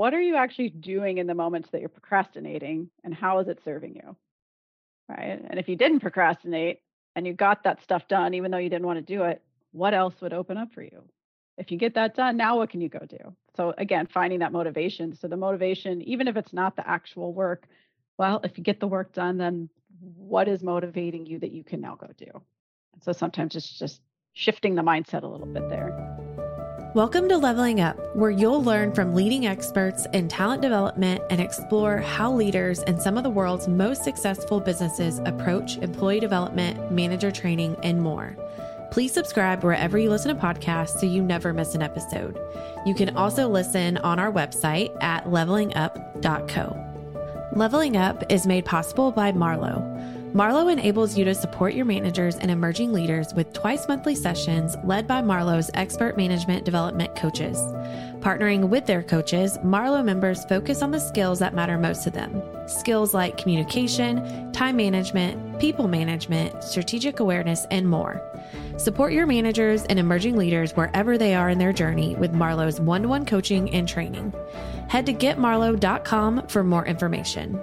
what are you actually doing in the moments that you're procrastinating and how is it serving you? Right. And if you didn't procrastinate and you got that stuff done, even though you didn't want to do it, what else would open up for you? If you get that done, now what can you go do? So, again, finding that motivation. So, the motivation, even if it's not the actual work, well, if you get the work done, then what is motivating you that you can now go do? So, sometimes it's just shifting the mindset a little bit there. Welcome to Leveling Up, where you'll learn from leading experts in talent development and explore how leaders in some of the world's most successful businesses approach employee development, manager training, and more. Please subscribe wherever you listen to podcasts so you never miss an episode. You can also listen on our website at levelingup.co. Leveling Up is made possible by Marlowe. Marlowe enables you to support your managers and emerging leaders with twice monthly sessions led by Marlowe's expert management development coaches. Partnering with their coaches, Marlowe members focus on the skills that matter most to them skills like communication, time management, people management, strategic awareness, and more. Support your managers and emerging leaders wherever they are in their journey with Marlowe's one to one coaching and training. Head to getmarlowe.com for more information.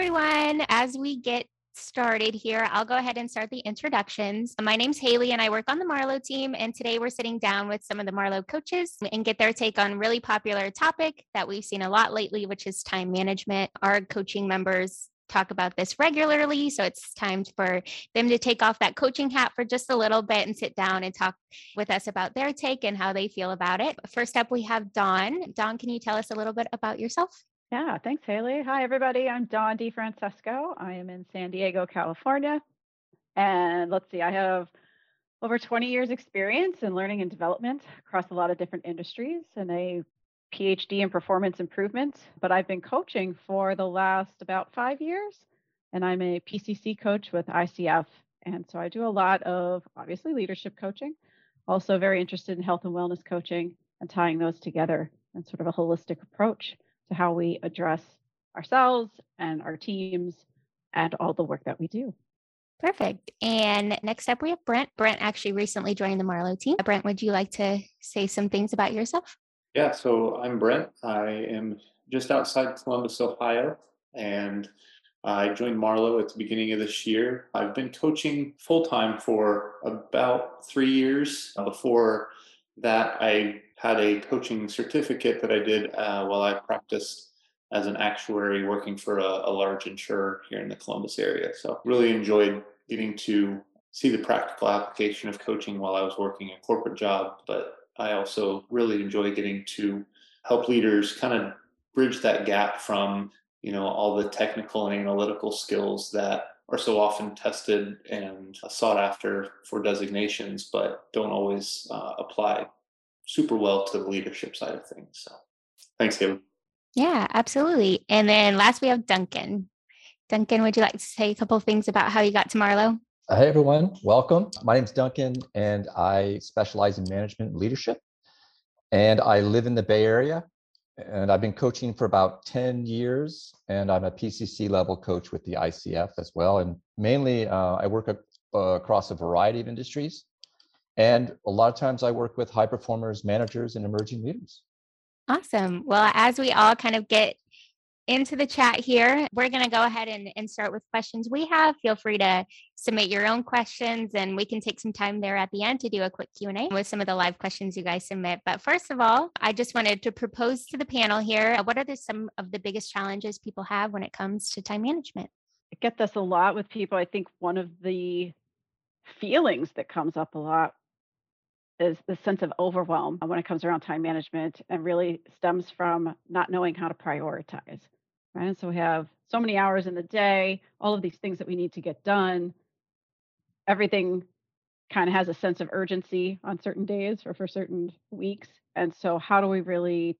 Everyone. As we get started here, I'll go ahead and start the introductions. My name's Haley and I work on the Marlowe team. And today we're sitting down with some of the Marlowe coaches and get their take on really popular topic that we've seen a lot lately, which is time management. Our coaching members talk about this regularly. So it's time for them to take off that coaching hat for just a little bit and sit down and talk with us about their take and how they feel about it. First up, we have Dawn. Dawn, can you tell us a little bit about yourself? Yeah, thanks, Haley. Hi, everybody. I'm Dawn DeFrancesco. I am in San Diego, California. And let's see, I have over 20 years experience in learning and development across a lot of different industries and a PhD in performance improvement. But I've been coaching for the last about five years. And I'm a PCC coach with ICF. And so I do a lot of obviously leadership coaching, also very interested in health and wellness coaching and tying those together in sort of a holistic approach to how we address ourselves and our teams and all the work that we do. Perfect. And next up, we have Brent. Brent actually recently joined the Marlowe team. Brent, would you like to say some things about yourself? Yeah, so I'm Brent. I am just outside Columbus, Ohio, and I joined Marlowe at the beginning of this year. I've been coaching full time for about three years. Before that, I had a coaching certificate that I did uh, while I practiced as an actuary working for a, a large insurer here in the Columbus area. So, really enjoyed getting to see the practical application of coaching while I was working a corporate job. But I also really enjoy getting to help leaders kind of bridge that gap from you know all the technical and analytical skills that are so often tested and sought after for designations, but don't always uh, apply super well to the leadership side of things. So thanks, Haley. Yeah, absolutely. And then last we have Duncan. Duncan, would you like to say a couple of things about how you got to Marlowe? Hey everyone, welcome. My name is Duncan and I specialize in management and leadership. And I live in the Bay Area and I've been coaching for about 10 years and I'm a PCC level coach with the ICF as well. And mainly uh, I work uh, across a variety of industries and a lot of times I work with high performers, managers, and emerging leaders. Awesome. Well, as we all kind of get into the chat here, we're going to go ahead and, and start with questions we have. Feel free to submit your own questions and we can take some time there at the end to do a quick Q&A with some of the live questions you guys submit. But first of all, I just wanted to propose to the panel here, uh, what are the, some of the biggest challenges people have when it comes to time management? I get this a lot with people. I think one of the feelings that comes up a lot is the sense of overwhelm when it comes around time management and really stems from not knowing how to prioritize. Right. And so we have so many hours in the day, all of these things that we need to get done. Everything kind of has a sense of urgency on certain days or for certain weeks. And so, how do we really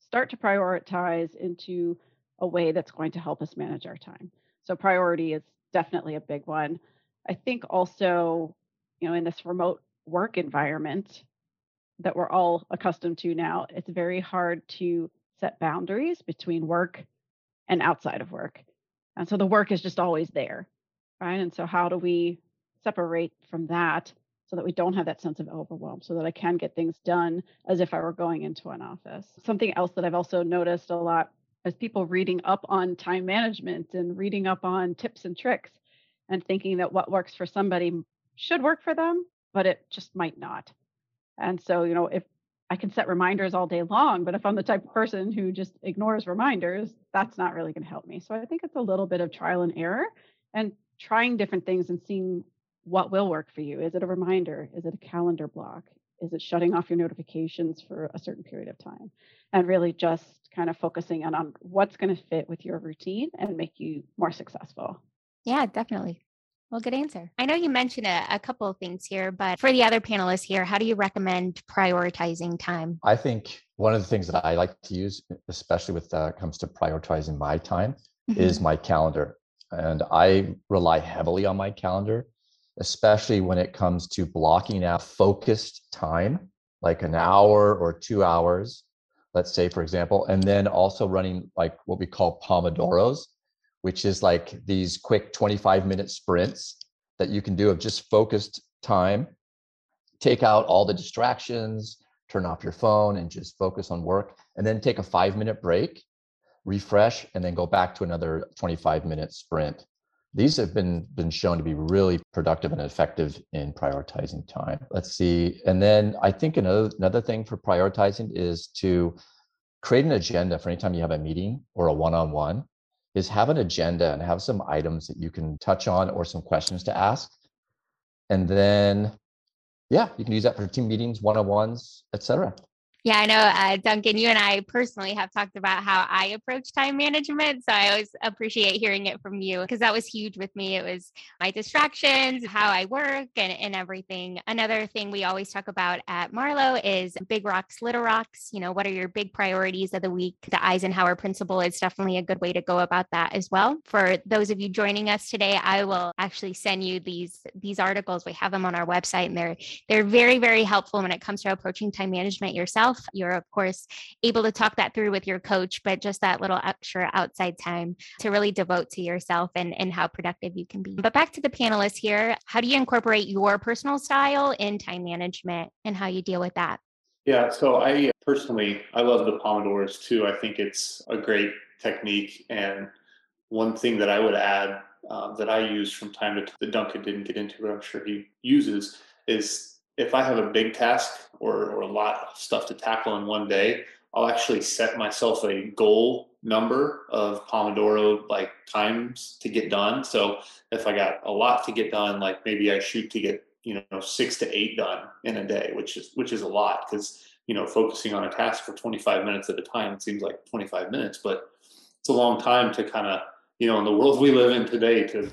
start to prioritize into a way that's going to help us manage our time? So, priority is definitely a big one. I think also, you know, in this remote work environment that we're all accustomed to now, it's very hard to set boundaries between work and outside of work. And so the work is just always there, right? And so how do we separate from that so that we don't have that sense of overwhelm, so that I can get things done as if I were going into an office. Something else that I've also noticed a lot is people reading up on time management and reading up on tips and tricks and thinking that what works for somebody should work for them, but it just might not. And so, you know, if I can set reminders all day long, but if I'm the type of person who just ignores reminders, that's not really going to help me. So I think it's a little bit of trial and error and trying different things and seeing what will work for you. Is it a reminder? Is it a calendar block? Is it shutting off your notifications for a certain period of time? And really just kind of focusing on, on what's going to fit with your routine and make you more successful. Yeah, definitely. Well, good answer. I know you mentioned a, a, couple of things here, but for the other panelists here, how do you recommend prioritizing time? I think one of the things that I like to use, especially with uh, comes to prioritizing my time, mm-hmm. is my calendar, and I rely heavily on my calendar, especially when it comes to blocking out focused time, like an hour or two hours, let's say, for example, and then also running like what we call pomodoros which is like these quick 25 minute sprints that you can do of just focused time. Take out all the distractions, turn off your phone, and just focus on work. And then take a five minute break, refresh, and then go back to another 25 minute sprint. These have been, been shown to be really productive and effective in prioritizing time. Let's see. And then I think another, another thing for prioritizing is to create an agenda for anytime you have a meeting or a one on one is have an agenda and have some items that you can touch on or some questions to ask. And then, yeah, you can use that for team meetings, one-on-ones, etc. Yeah, I know, uh, Duncan, you and I personally have talked about how I approach time management. So I always appreciate hearing it from you because that was huge with me. It was my distractions, how I work, and, and everything. Another thing we always talk about at Marlowe is big rocks, little rocks. You know, what are your big priorities of the week? The Eisenhower principle is definitely a good way to go about that as well. For those of you joining us today, I will actually send you these these articles. We have them on our website, and they're they're very very helpful when it comes to approaching time management yourself yourself. You're, of course, able to talk that through with your coach, but just that little extra outside time to really devote to yourself and, and how productive you can be. But back to the panelists here how do you incorporate your personal style in time management and how you deal with that? Yeah, so I personally, I love the Pomodoros too. I think it's a great technique. And one thing that I would add uh, that I use from time to time that Duncan didn't get into, but I'm sure he uses, is if I have a big task or, or a lot of stuff to tackle in one day, I'll actually set myself a goal number of Pomodoro like times to get done. So if I got a lot to get done, like maybe I shoot to get, you know, six to eight done in a day, which is which is a lot because you know, focusing on a task for 25 minutes at a time, it seems like 25 minutes, but it's a long time to kind of, you know, in the world we live in today to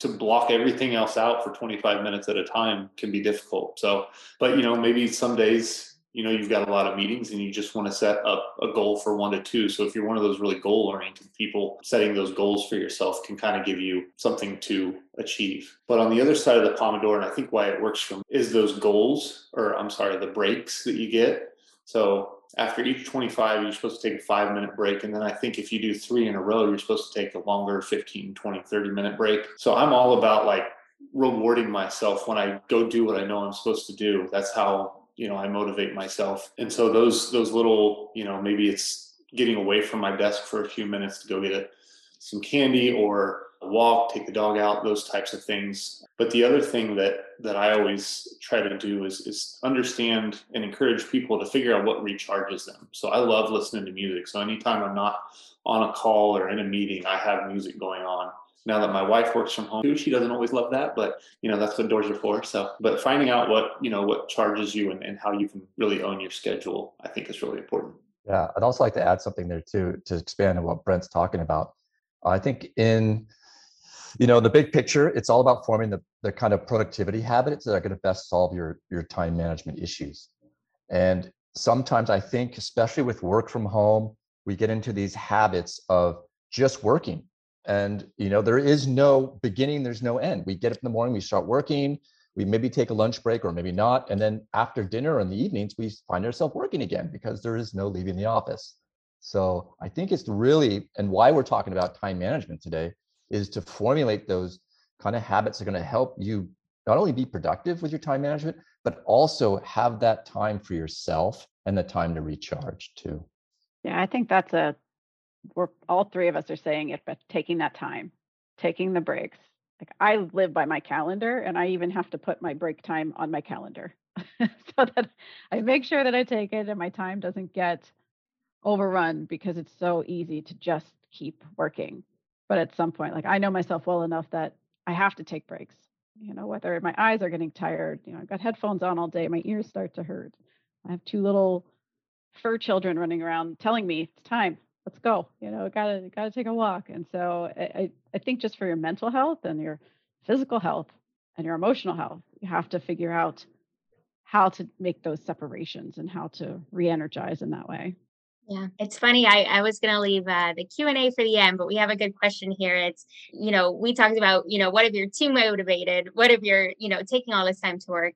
to block everything else out for 25 minutes at a time can be difficult. So, but you know, maybe some days, you know, you've got a lot of meetings and you just want to set up a goal for one to two. So if you're one of those really goal oriented people, setting those goals for yourself can kind of give you something to achieve. But on the other side of the Pomodoro, and I think why it works me is those goals, or I'm sorry, the breaks that you get. So after each 25 you're supposed to take a five minute break and then i think if you do three in a row you're supposed to take a longer 15 20 30 minute break. So i'm all about like rewarding myself when i go do what i know i'm supposed to do. That's how you know i motivate myself. And so those those little you know maybe it's getting away from my desk for a few minutes to go get a, some candy or a walk, take the dog out, those types of things. But the other thing that that I always try to do is is understand and encourage people to figure out what recharges them. So I love listening to music. So anytime I'm not on a call or in a meeting, I have music going on. Now that my wife works from home too, she doesn't always love that, but you know that's what doors are for. So, but finding out what you know what charges you and, and how you can really own your schedule, I think is really important. Yeah, I'd also like to add something there too to expand on what Brent's talking about. I think in you know the big picture it's all about forming the, the kind of productivity habits that are going to best solve your your time management issues. And sometimes i think especially with work from home we get into these habits of just working. And you know there is no beginning there's no end. We get up in the morning we start working we maybe take a lunch break or maybe not and then after dinner in the evenings we find ourselves working again because there is no leaving the office. So i think it's really and why we're talking about time management today is to formulate those kind of habits that are going to help you not only be productive with your time management, but also have that time for yourself and the time to recharge too. Yeah, I think that's a we're all three of us are saying it, but taking that time, taking the breaks. Like I live by my calendar and I even have to put my break time on my calendar so that I make sure that I take it and my time doesn't get overrun because it's so easy to just keep working. But at some point, like I know myself well enough that I have to take breaks. You know, whether my eyes are getting tired, you know, I've got headphones on all day, my ears start to hurt. I have two little fur children running around telling me it's time let's go you know gotta gotta take a walk and so I, I think just for your mental health and your physical health and your emotional health you have to figure out how to make those separations and how to re-energize in that way yeah, it's funny. I, I was going to leave uh, the Q and A for the end, but we have a good question here. It's you know we talked about you know what if you're too motivated? What if you're you know taking all this time to work?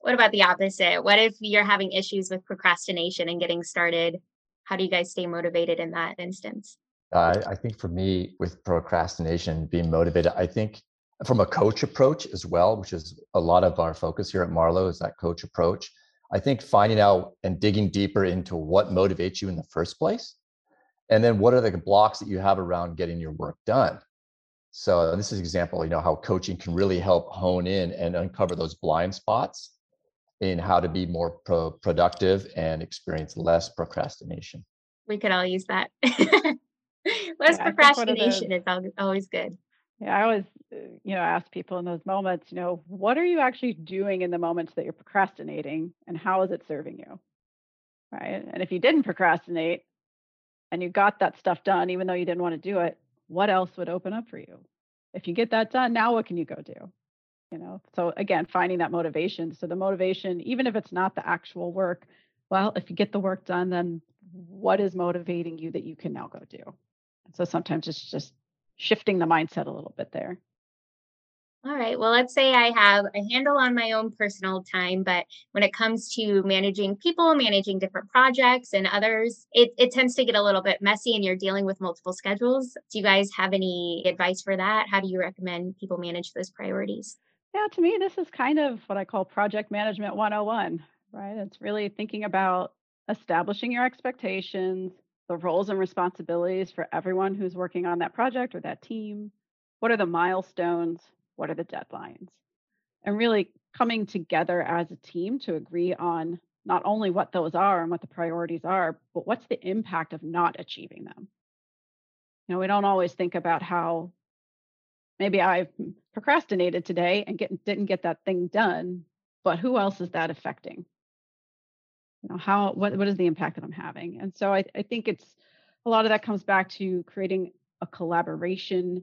What about the opposite? What if you're having issues with procrastination and getting started? How do you guys stay motivated in that instance? Uh, I think for me, with procrastination, being motivated, I think from a coach approach as well, which is a lot of our focus here at Marlowe, is that coach approach. I think finding out and digging deeper into what motivates you in the first place. And then what are the blocks that you have around getting your work done? So this is an example, you know, how coaching can really help hone in and uncover those blind spots in how to be more pro- productive and experience less procrastination. We could all use that. less yeah, procrastination is always good. Yeah, I always, uh, you know, ask people in those moments, you know, what are you actually doing in the moments that you're procrastinating and how is it serving you? Right. And if you didn't procrastinate and you got that stuff done, even though you didn't want to do it, what else would open up for you? If you get that done, now what can you go do? you know so again finding that motivation so the motivation even if it's not the actual work well if you get the work done then what is motivating you that you can now go do so sometimes it's just shifting the mindset a little bit there all right. Well, let's say I have a handle on my own personal time, but when it comes to managing people, managing different projects and others, it, it tends to get a little bit messy and you're dealing with multiple schedules. Do you guys have any advice for that? How do you recommend people manage those priorities? Yeah, to me, this is kind of what I call project management 101, right? It's really thinking about establishing your expectations, the roles and responsibilities for everyone who's working on that project or that team. What are the milestones? What are the deadlines? And really coming together as a team to agree on not only what those are and what the priorities are, but what's the impact of not achieving them. You know, we don't always think about how maybe I procrastinated today and get, didn't get that thing done, but who else is that affecting? Know, how what what is the impact that I'm having? And so I, I think it's a lot of that comes back to creating a collaboration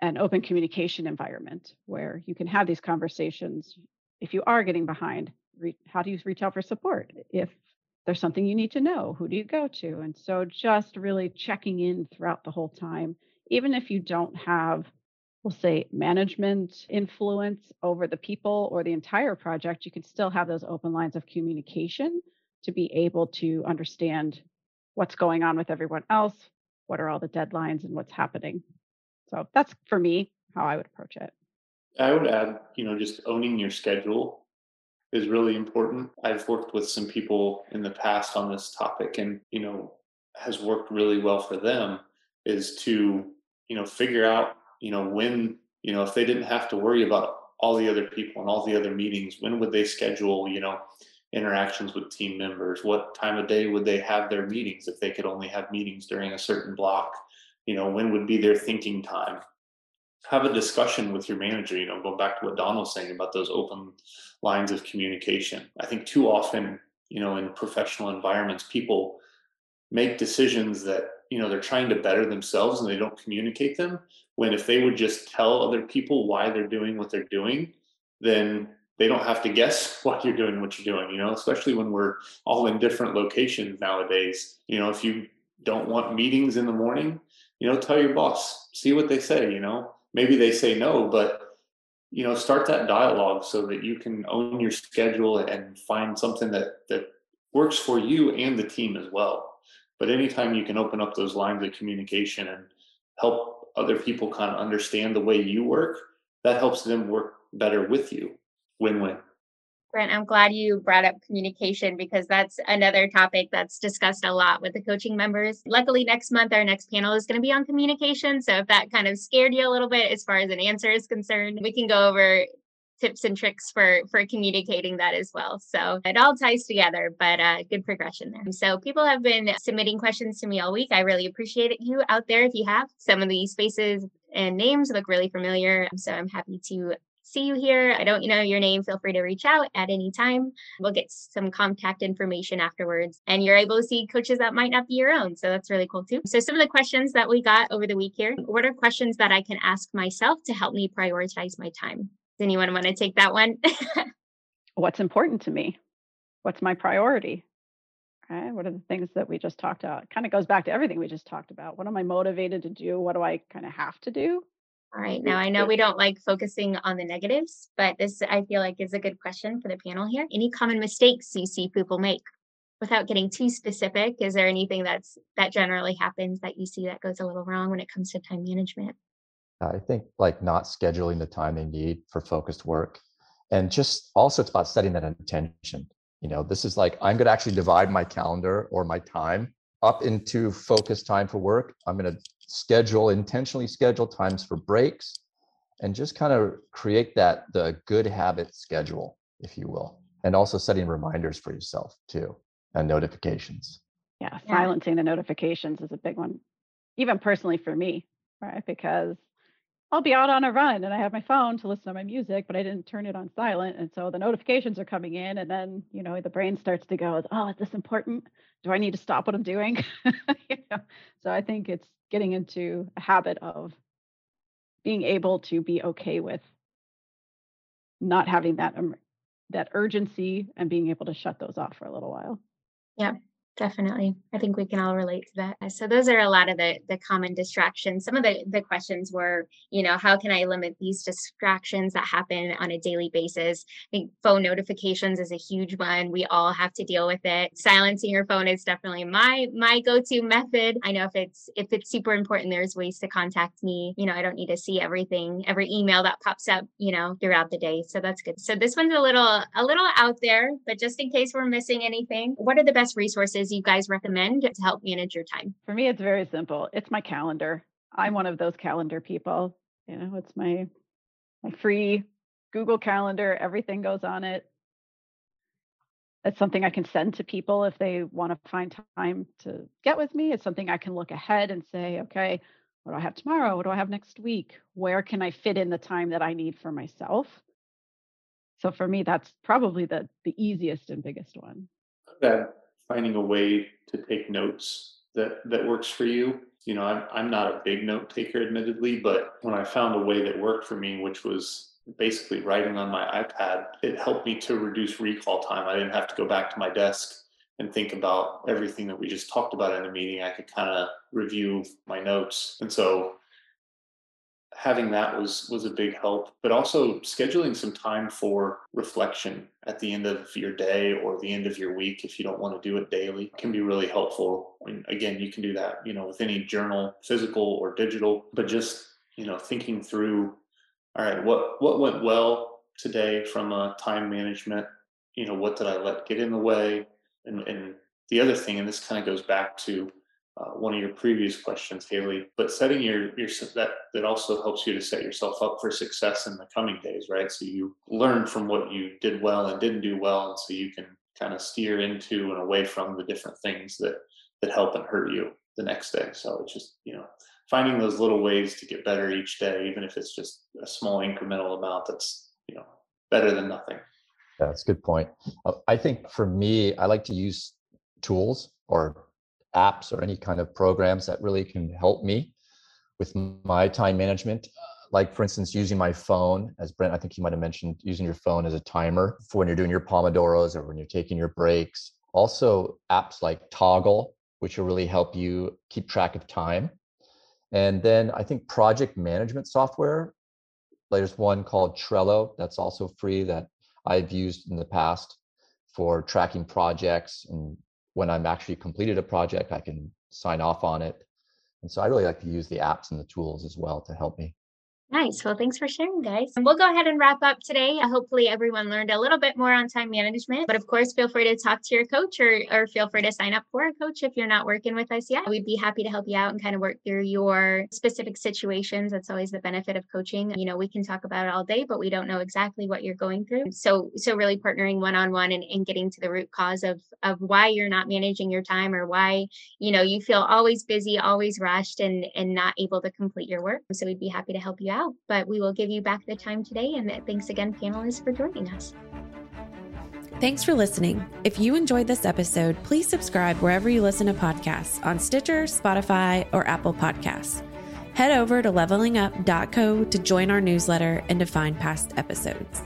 and open communication environment where you can have these conversations. If you are getting behind, re- how do you reach out for support? If there's something you need to know, who do you go to? And so just really checking in throughout the whole time, even if you don't have we'll say management influence over the people or the entire project, you can still have those open lines of communication to be able to understand what's going on with everyone else, what are all the deadlines and what's happening. So that's for me how I would approach it. I would add, you know, just owning your schedule is really important. I've worked with some people in the past on this topic and, you know, has worked really well for them is to, you know, figure out you know, when, you know, if they didn't have to worry about all the other people and all the other meetings, when would they schedule, you know, interactions with team members? What time of day would they have their meetings if they could only have meetings during a certain block? You know, when would be their thinking time? Have a discussion with your manager, you know, go back to what Dawn was saying about those open lines of communication. I think too often, you know, in professional environments, people make decisions that you know they're trying to better themselves and they don't communicate them when if they would just tell other people why they're doing what they're doing then they don't have to guess why you're doing what you're doing you know especially when we're all in different locations nowadays. You know if you don't want meetings in the morning you know tell your boss see what they say you know. Maybe they say no but you know start that dialogue so that you can own your schedule and find something that that works for you and the team as well. But anytime you can open up those lines of communication and help other people kind of understand the way you work, that helps them work better with you. Win win. Brent, I'm glad you brought up communication because that's another topic that's discussed a lot with the coaching members. Luckily, next month, our next panel is going to be on communication. So if that kind of scared you a little bit as far as an answer is concerned, we can go over tips and tricks for for communicating that as well so it all ties together but uh good progression there so people have been submitting questions to me all week i really appreciate you out there if you have some of these faces and names look really familiar so i'm happy to see you here. I don't you know your name, feel free to reach out at any time. We'll get some contact information afterwards. And you're able to see coaches that might not be your own. So that's really cool too. So some of the questions that we got over the week here, what are questions that I can ask myself to help me prioritize my time? Does anyone want to take that one? What's important to me? What's my priority? Okay. What are the things that we just talked about? Kind of goes back to everything we just talked about. What am I motivated to do? What do I kind of have to do? All right. Now I know we don't like focusing on the negatives, but this I feel like is a good question for the panel here. Any common mistakes you see people make? Without getting too specific, is there anything that's that generally happens that you see that goes a little wrong when it comes to time management? I think like not scheduling the time they need for focused work. And just also it's about setting that intention. You know, this is like I'm going to actually divide my calendar or my time up into focused time for work. I'm going to schedule intentionally schedule times for breaks and just kind of create that the good habit schedule if you will and also setting reminders for yourself too and notifications yeah, yeah. silencing the notifications is a big one even personally for me right because I'll be out on a run and I have my phone to listen to my music, but I didn't turn it on silent. And so the notifications are coming in, and then, you know, the brain starts to go, Oh, is this important? Do I need to stop what I'm doing? you know? So I think it's getting into a habit of being able to be okay with not having that um, that urgency and being able to shut those off for a little while. Yeah. Definitely. I think we can all relate to that. So those are a lot of the the common distractions. Some of the the questions were, you know, how can I limit these distractions that happen on a daily basis? I think phone notifications is a huge one. We all have to deal with it. Silencing your phone is definitely my my go-to method. I know if it's if it's super important there's ways to contact me. You know, I don't need to see everything, every email that pops up, you know, throughout the day. So that's good. So this one's a little a little out there, but just in case we're missing anything, what are the best resources you guys recommend to help manage your time? For me, it's very simple. It's my calendar. I'm one of those calendar people. You know, it's my my free Google Calendar. Everything goes on it. It's something I can send to people if they want to find time to get with me. It's something I can look ahead and say, okay, what do I have tomorrow? What do I have next week? Where can I fit in the time that I need for myself? So for me, that's probably the the easiest and biggest one. Okay finding a way to take notes that that works for you. You know, I'm I'm not a big note taker, admittedly, but when I found a way that worked for me, which was basically writing on my iPad, it helped me to reduce recall time. I didn't have to go back to my desk and think about everything that we just talked about in the meeting. I could kind of review my notes. And so having that was was a big help but also scheduling some time for reflection at the end of your day or the end of your week if you don't want to do it daily can be really helpful. And again you can do that you know with any journal physical or digital but just you know thinking through all right what what went well today from a time management? You know what did i let get in the way? And and the other thing and this kind of goes back to uh, one of your previous questions, Haley. But setting your your that that also helps you to set yourself up for success in the coming days, right? So you learn from what you did well and didn't do well, and so you can kind of steer into and away from the different things that that help and hurt you the next day. So it's just you know finding those little ways to get better each day, even if it's just a small incremental amount. That's you know better than nothing. Yeah, That's a good point. Uh, I think for me, I like to use tools or apps or any kind of programs that really can help me with my time management. Like, for instance, using my phone, as Brent, I think you might have mentioned, using your phone as a timer for when you're doing your Pomodoros or when you're taking your breaks. Also, apps like Toggl, which will really help you keep track of time. And then I think project management software. There's one called Trello that's also free that I've used in the past for tracking projects and when I'm actually completed a project, I can sign off on it. And so I really like to use the apps and the tools as well to help me. Nice. Well, thanks for sharing, guys. And we'll go ahead and wrap up today. Uh, hopefully, everyone learned a little bit more on time management. But of course, feel free to talk to your coach or, or feel free to sign up for a coach if you're not working with us yet. We'd be happy to help you out and kind of work through your specific situations. That's always the benefit of coaching. You know, we can talk about it all day, but we don't know exactly what you're going through. So, so really partnering one on one and getting to the root cause of of why you're not managing your time or why you know you feel always busy, always rushed, and and not able to complete your work. So we'd be happy to help you out out, but we will give you back the time today. And thanks again, panelists, for joining us. Thanks for listening. If you enjoyed this episode, please subscribe wherever you listen to podcasts on Stitcher, Spotify, or Apple Podcasts. Head over to levelingup.co to join our newsletter and to find past episodes.